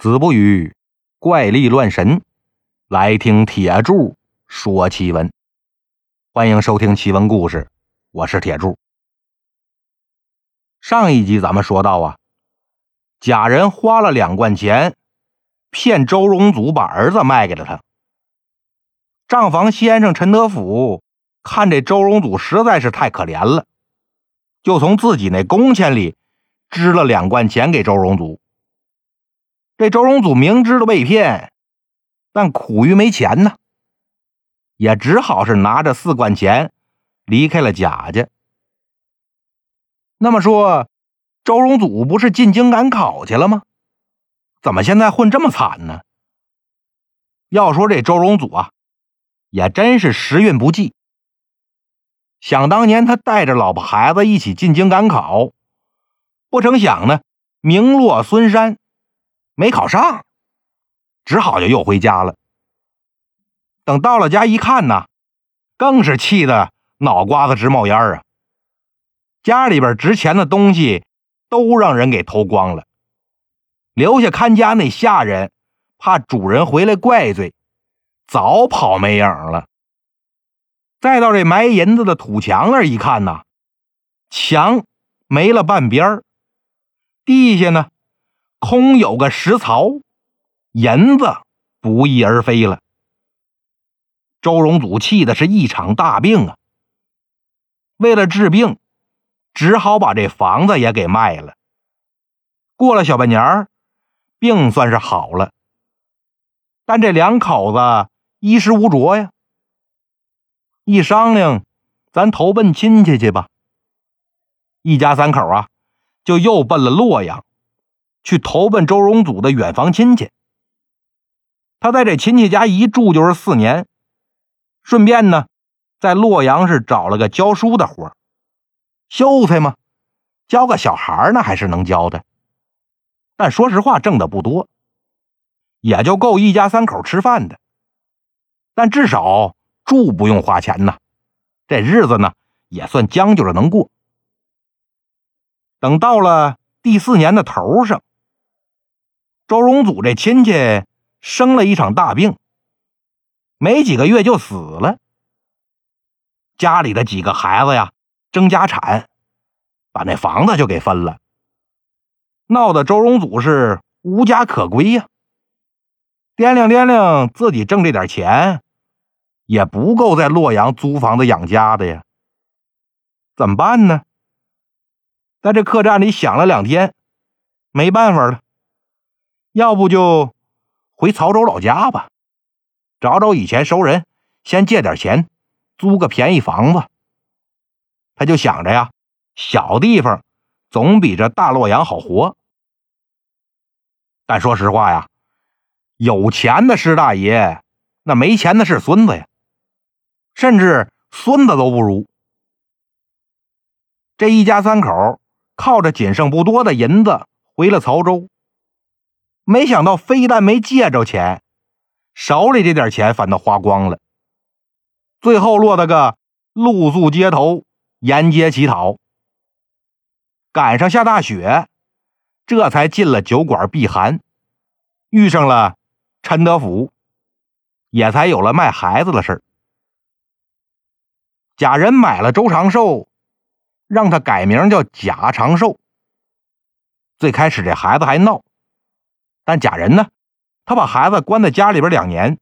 子不语怪力乱神，来听铁柱说奇闻。欢迎收听奇闻故事，我是铁柱。上一集咱们说到啊，贾人花了两贯钱，骗周荣祖把儿子卖给了他。账房先生陈德甫看这周荣祖实在是太可怜了，就从自己那工钱里支了两贯钱给周荣祖。这周荣祖明知道被骗，但苦于没钱呢，也只好是拿着四贯钱离开了贾家。那么说，周荣祖不是进京赶考去了吗？怎么现在混这么惨呢？要说这周荣祖啊，也真是时运不济。想当年，他带着老婆孩子一起进京赶考，不成想呢，名落孙山。没考上，只好就又回家了。等到了家一看呢，更是气得脑瓜子直冒烟啊！家里边值钱的东西都让人给偷光了，留下看家那下人怕主人回来怪罪，早跑没影了。再到这埋银子的土墙那儿一看呢，墙没了半边，地下呢。空有个石槽，银子不翼而飞了。周荣祖气的是一场大病啊！为了治病，只好把这房子也给卖了。过了小半年，病算是好了，但这两口子衣食无着呀。一商量，咱投奔亲戚去吧。一家三口啊，就又奔了洛阳。去投奔周荣祖的远房亲戚，他在这亲戚家一住就是四年，顺便呢，在洛阳是找了个教书的活秀才嘛，教个小孩呢还是能教的，但说实话挣的不多，也就够一家三口吃饭的，但至少住不用花钱呐，这日子呢也算将就着能过。等到了第四年的头上。周荣祖这亲戚生了一场大病，没几个月就死了。家里的几个孩子呀争家产，把那房子就给分了，闹得周荣祖是无家可归呀。掂量掂量，自己挣这点钱也不够在洛阳租房子养家的呀，怎么办呢？在这客栈里想了两天，没办法了。要不就回曹州老家吧，找找以前熟人，先借点钱，租个便宜房子。他就想着呀，小地方总比这大洛阳好活。但说实话呀，有钱的是大爷，那没钱的是孙子呀，甚至孙子都不如。这一家三口靠着仅剩不多的银子回了曹州。没想到，非但没借着钱，手里这点钱反倒花光了。最后落得个露宿街头，沿街乞讨。赶上下大雪，这才进了酒馆避寒，遇上了陈德福，也才有了卖孩子的事儿。贾人买了周长寿，让他改名叫贾长寿。最开始这孩子还闹。但贾人呢，他把孩子关在家里边两年，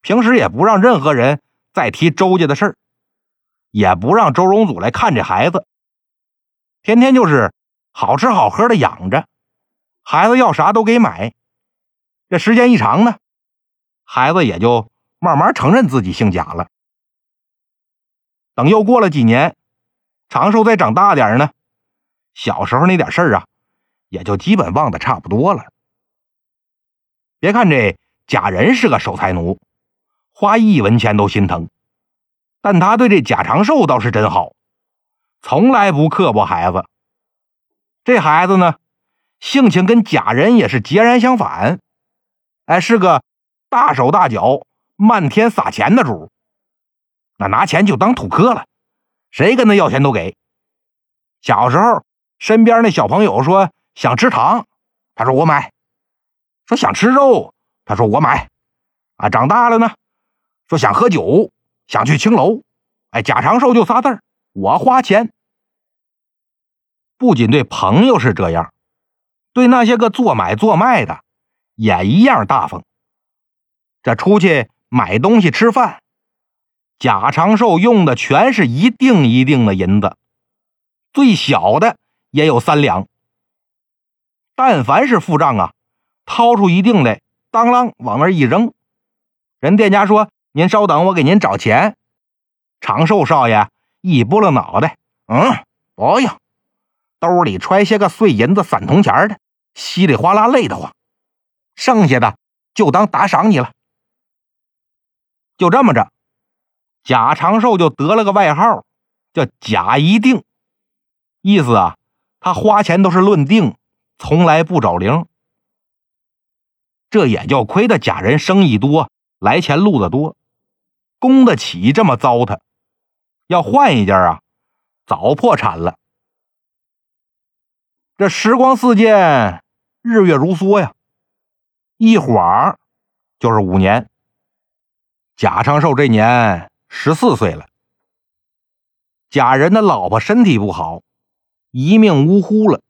平时也不让任何人再提周家的事儿，也不让周荣祖来看这孩子，天天就是好吃好喝的养着，孩子要啥都给买。这时间一长呢，孩子也就慢慢承认自己姓贾了。等又过了几年，长寿再长大点呢，小时候那点事儿啊，也就基本忘得差不多了。别看这贾人是个守财奴，花一文钱都心疼，但他对这贾长寿倒是真好，从来不刻薄孩子。这孩子呢，性情跟贾人也是截然相反，哎，是个大手大脚、漫天撒钱的主，那拿钱就当土坷了，谁跟他要钱都给。小时候，身边那小朋友说想吃糖，他说我买。说想吃肉，他说我买。啊，长大了呢，说想喝酒，想去青楼。哎，贾长寿就仨字儿，我花钱。不仅对朋友是这样，对那些个做买做卖的也一样大方。这出去买东西吃饭，贾长寿用的全是一锭一锭的银子，最小的也有三两。但凡是付账啊，掏出一锭来，当啷往那一扔。人店家说：“您稍等，我给您找钱。”长寿少爷一拨了脑袋，嗯，不用，兜里揣些个碎银子、散铜钱的，稀里哗啦累得慌，剩下的就当打赏你了。就这么着，贾长寿就得了个外号，叫贾一定，意思啊，他花钱都是论定，从来不找零。这也就亏的贾人生意多，来钱路子多，供得起这么糟蹋。要换一家啊，早破产了。这时光似箭，日月如梭呀，一晃就是五年。贾长寿这年十四岁了。贾人的老婆身体不好，一命呜呼了。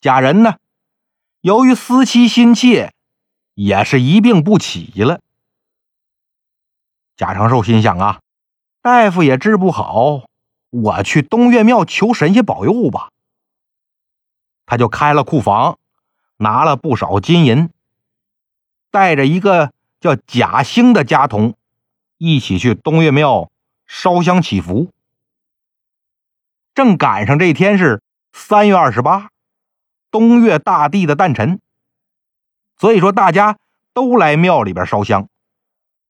贾人呢，由于思妻心切，也是一病不起了。贾长寿心想啊，大夫也治不好，我去东岳庙求神仙保佑吧。他就开了库房，拿了不少金银，带着一个。叫贾兴的家童一起去东岳庙烧香祈福，正赶上这天是三月二十八，东岳大帝的诞辰，所以说大家都来庙里边烧香，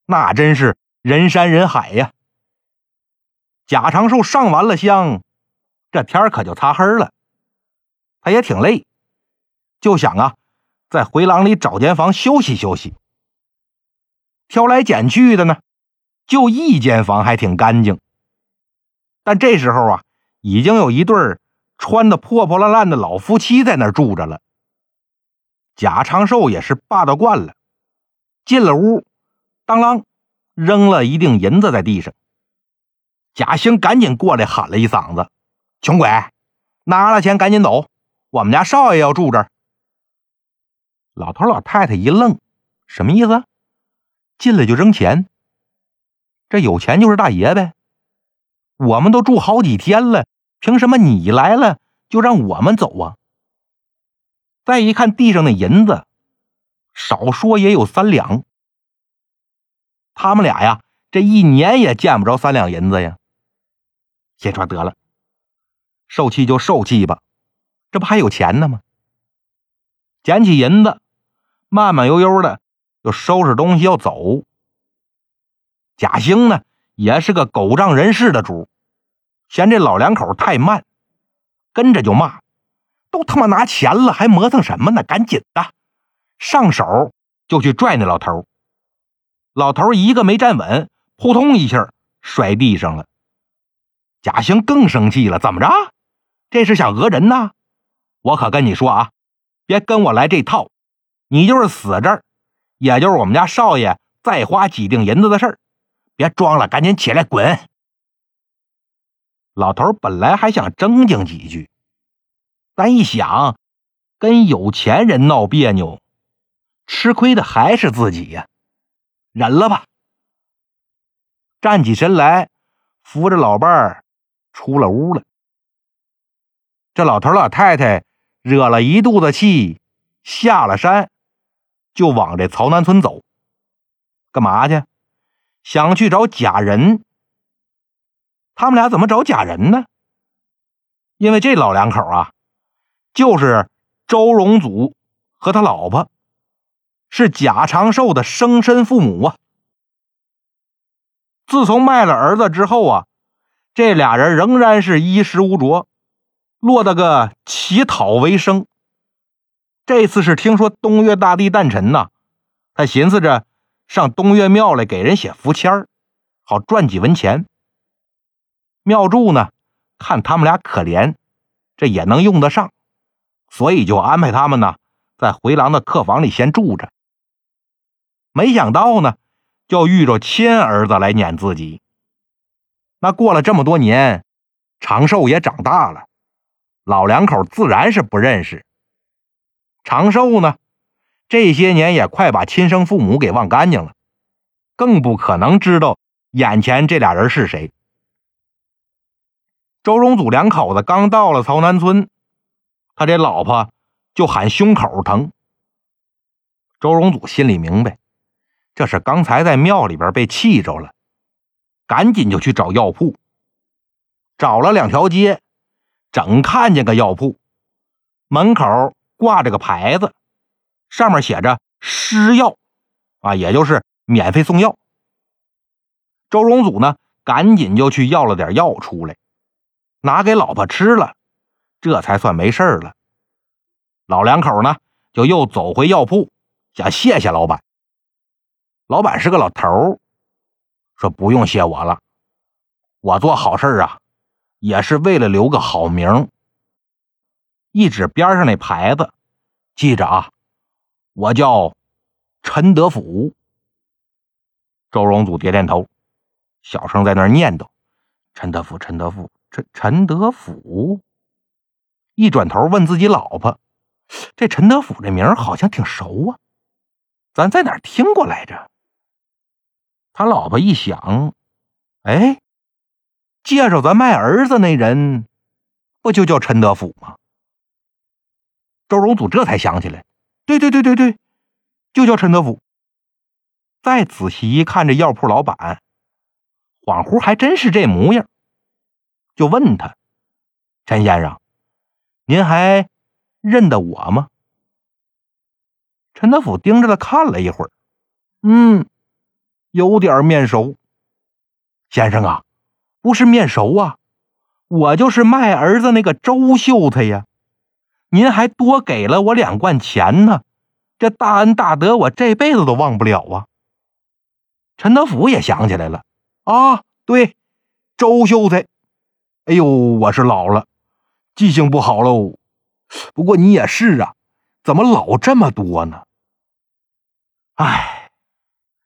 那真是人山人海呀。贾长寿上完了香，这天可就擦黑了，他也挺累，就想啊，在回廊里找间房休息休息。挑来拣去的呢，就一间房还挺干净。但这时候啊，已经有一对穿的破破烂烂的老夫妻在那儿住着了。贾长寿也是霸道惯了，进了屋，当啷扔了一锭银子在地上。贾兴赶紧过来喊了一嗓子：“穷鬼，拿了钱赶紧走，我们家少爷要住这儿。”老头老太太一愣，什么意思？进来就扔钱，这有钱就是大爷呗。我们都住好几天了，凭什么你来了就让我们走啊？再一看地上的银子，少说也有三两。他们俩呀，这一年也见不着三两银子呀。先说得了，受气就受气吧，这不还有钱呢吗？捡起银子，慢慢悠悠的。就收拾东西要走。贾兴呢，也是个狗仗人势的主，嫌这老两口太慢，跟着就骂：“都他妈拿钱了，还磨蹭什么呢？赶紧的！”上手就去拽那老头。老头一个没站稳，扑通一下摔地上了。贾兴更生气了：“怎么着？这是想讹人呢？我可跟你说啊，别跟我来这套！你就是死这儿。”也就是我们家少爷再花几锭银子的事儿，别装了，赶紧起来滚！老头本来还想争竞几句，但一想，跟有钱人闹别扭，吃亏的还是自己呀，忍了吧。站起身来，扶着老伴儿出了屋了。这老头老太太惹了一肚子气，下了山。就往这曹南村走，干嘛去？想去找贾仁。他们俩怎么找假人呢？因为这老两口啊，就是周荣祖和他老婆，是贾长寿的生身父母啊。自从卖了儿子之后啊，这俩人仍然是衣食无着，落得个乞讨为生。这次是听说东岳大帝诞辰呐，他寻思着上东岳庙来给人写福签儿，好赚几文钱。庙祝呢，看他们俩可怜，这也能用得上，所以就安排他们呢在回廊的客房里先住着。没想到呢，就遇着亲儿子来撵自己。那过了这么多年，长寿也长大了，老两口自然是不认识。长寿呢，这些年也快把亲生父母给忘干净了，更不可能知道眼前这俩人是谁。周荣祖两口子刚到了曹南村，他这老婆就喊胸口疼。周荣祖心里明白，这是刚才在庙里边被气着了，赶紧就去找药铺。找了两条街，整看见个药铺，门口挂着个牌子，上面写着“施药”，啊，也就是免费送药。周荣祖呢，赶紧就去要了点药出来。拿给老婆吃了，这才算没事了。老两口呢，就又走回药铺，想谢谢老板。老板是个老头说不用谢我了，我做好事啊，也是为了留个好名。一指边上那牌子，记着啊，我叫陈德福。周荣祖点点头，小声在那念叨：“陈德福，陈德福。”陈陈德甫一转头问自己老婆：“这陈德甫这名好像挺熟啊，咱在哪儿听过来着？”他老婆一想：“哎，介绍咱卖儿子那人，不就叫陈德甫吗？”周荣祖这才想起来：“对对对对对，就叫陈德甫。”再仔细一看，这药铺老板，恍惚还真是这模样。就问他：“陈先生，您还认得我吗？”陈德甫盯着他看了一会儿，嗯，有点面熟。先生啊，不是面熟啊，我就是卖儿子那个周秀才呀。您还多给了我两贯钱呢，这大恩大德我这辈子都忘不了啊。陈德甫也想起来了，啊，对，周秀才。哎呦，我是老了，记性不好喽。不过你也是啊，怎么老这么多呢？哎，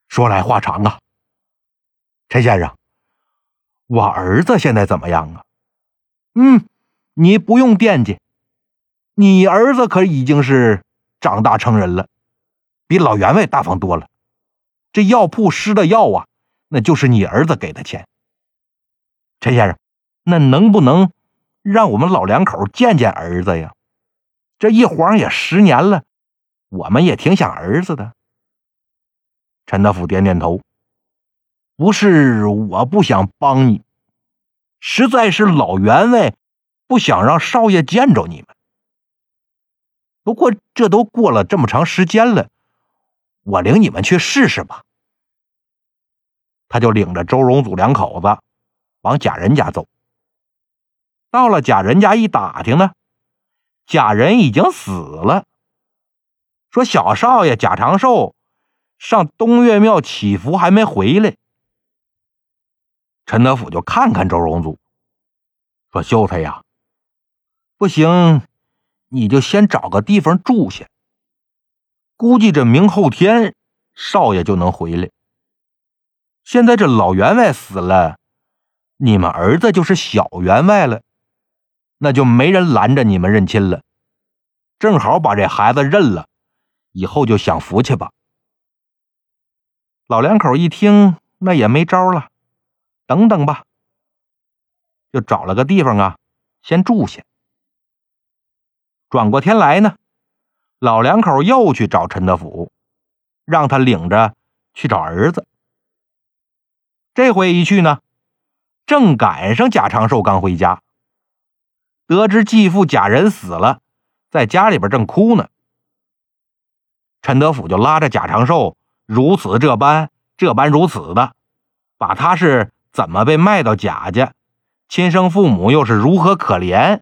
说来话长啊。陈先生，我儿子现在怎么样啊？嗯，你不用惦记，你儿子可已经是长大成人了，比老员外大方多了。这药铺施的药啊，那就是你儿子给的钱。陈先生。那能不能让我们老两口见见儿子呀？这一晃也十年了，我们也挺想儿子的。陈德福点点头，不是我不想帮你，实在是老员外不想让少爷见着你们。不过这都过了这么长时间了，我领你们去试试吧。他就领着周荣祖两口子往贾人家走。到了贾人家一打听呢，贾人已经死了。说小少爷贾长寿上东岳庙祈福还没回来。陈德甫就看看周荣祖，说：“秀才呀，不行，你就先找个地方住下。估计这明后天少爷就能回来。现在这老员外死了，你们儿子就是小员外了。”那就没人拦着你们认亲了，正好把这孩子认了，以后就享福去吧。老两口一听，那也没招了，等等吧，就找了个地方啊，先住下。转过天来呢，老两口又去找陈德福，让他领着去找儿子。这回一去呢，正赶上贾长寿刚回家。得知继父贾仁死了，在家里边正哭呢。陈德甫就拉着贾长寿，如此这般，这般如此的，把他是怎么被卖到贾家，亲生父母又是如何可怜，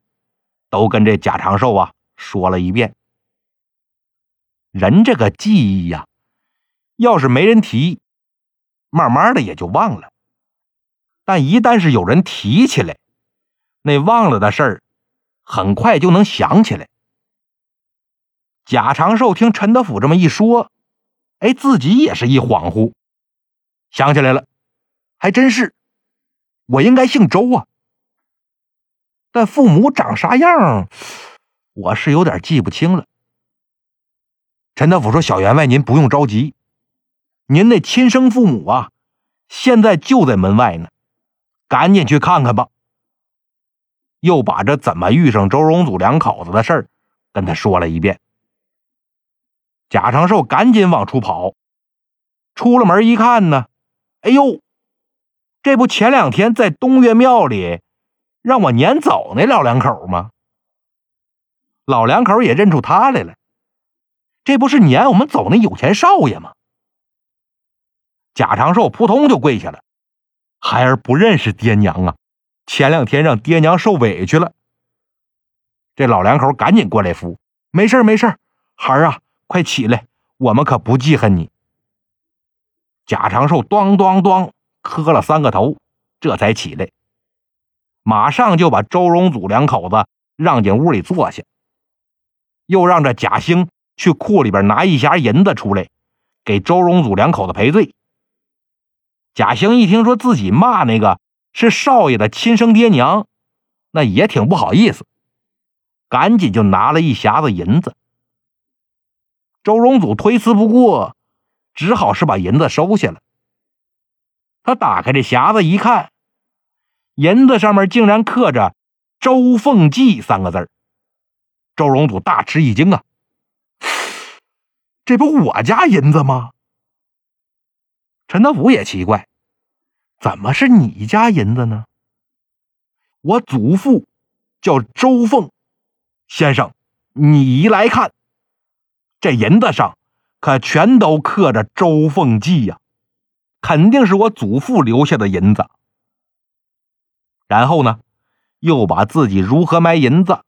都跟这贾长寿啊说了一遍。人这个记忆呀，要是没人提，慢慢的也就忘了；但一旦是有人提起来，那忘了的事儿。很快就能想起来。贾长寿听陈德甫这么一说，哎，自己也是一恍惚，想起来了，还真是，我应该姓周啊。但父母长啥样，我是有点记不清了。陈德甫说：“小员外，您不用着急，您那亲生父母啊，现在就在门外呢，赶紧去看看吧。”又把这怎么遇上周荣祖两口子的事儿跟他说了一遍。贾长寿赶紧往出跑，出了门一看呢，哎呦，这不前两天在东岳庙里让我撵走那老两口吗？老两口也认出他来了，这不是撵我们走那有钱少爷吗？贾长寿扑通就跪下了，孩儿不认识爹娘啊。前两天让爹娘受委屈了，这老两口赶紧过来扶。没事没事孩儿啊，快起来，我们可不记恨你。贾长寿咚咚咚磕了三个头，这才起来，马上就把周荣祖两口子让进屋里坐下，又让这贾兴去库里边拿一匣银子出来，给周荣祖两口子赔罪。贾兴一听说自己骂那个。是少爷的亲生爹娘，那也挺不好意思，赶紧就拿了一匣子银子。周荣祖推辞不过，只好是把银子收下了。他打开这匣子一看，银子上面竟然刻着“周凤记”三个字周荣祖大吃一惊啊！这不我家银子吗？陈德福也奇怪。怎么是你家银子呢？我祖父叫周凤，先生，你来看，这银子上可全都刻着“周凤记”呀，肯定是我祖父留下的银子。然后呢，又把自己如何埋银子、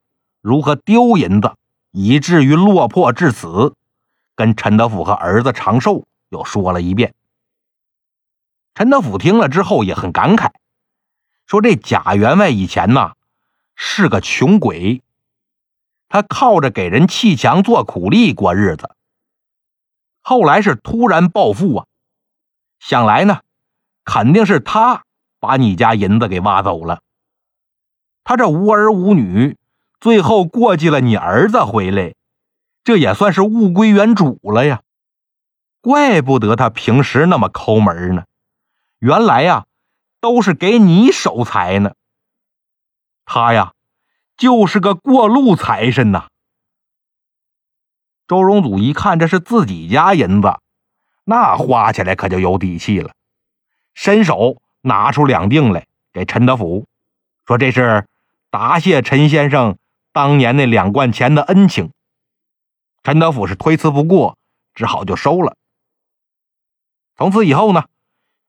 如何丢银子，以至于落魄至此，跟陈德福和儿子长寿又说了一遍。陈德甫听了之后也很感慨，说：“这贾员外以前呐是个穷鬼，他靠着给人砌墙做苦力过日子。后来是突然暴富啊，想来呢，肯定是他把你家银子给挖走了。他这无儿无女，最后过继了你儿子回来，这也算是物归原主了呀。怪不得他平时那么抠门呢。”原来呀，都是给你守财呢。他呀，就是个过路财神呐。周荣祖一看这是自己家银子，那花起来可就有底气了，伸手拿出两锭来给陈德甫，说：“这是答谢陈先生当年那两贯钱的恩情。”陈德甫是推辞不过，只好就收了。从此以后呢。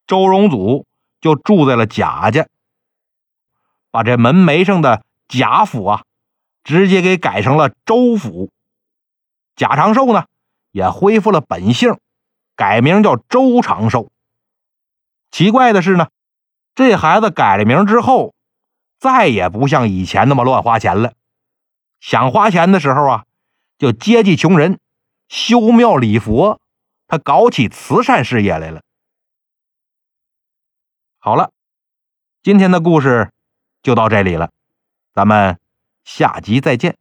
周荣祖就住在了贾家，把这门楣上的贾府啊，直接给改成了周府。贾长寿呢，也恢复了本姓，改名叫周长寿。奇怪的是呢，这孩子改了名之后，再也不像以前那么乱花钱了。想花钱的时候啊，就接济穷人，修庙礼佛，他搞起慈善事业来了。好了，今天的故事就到这里了，咱们下集再见。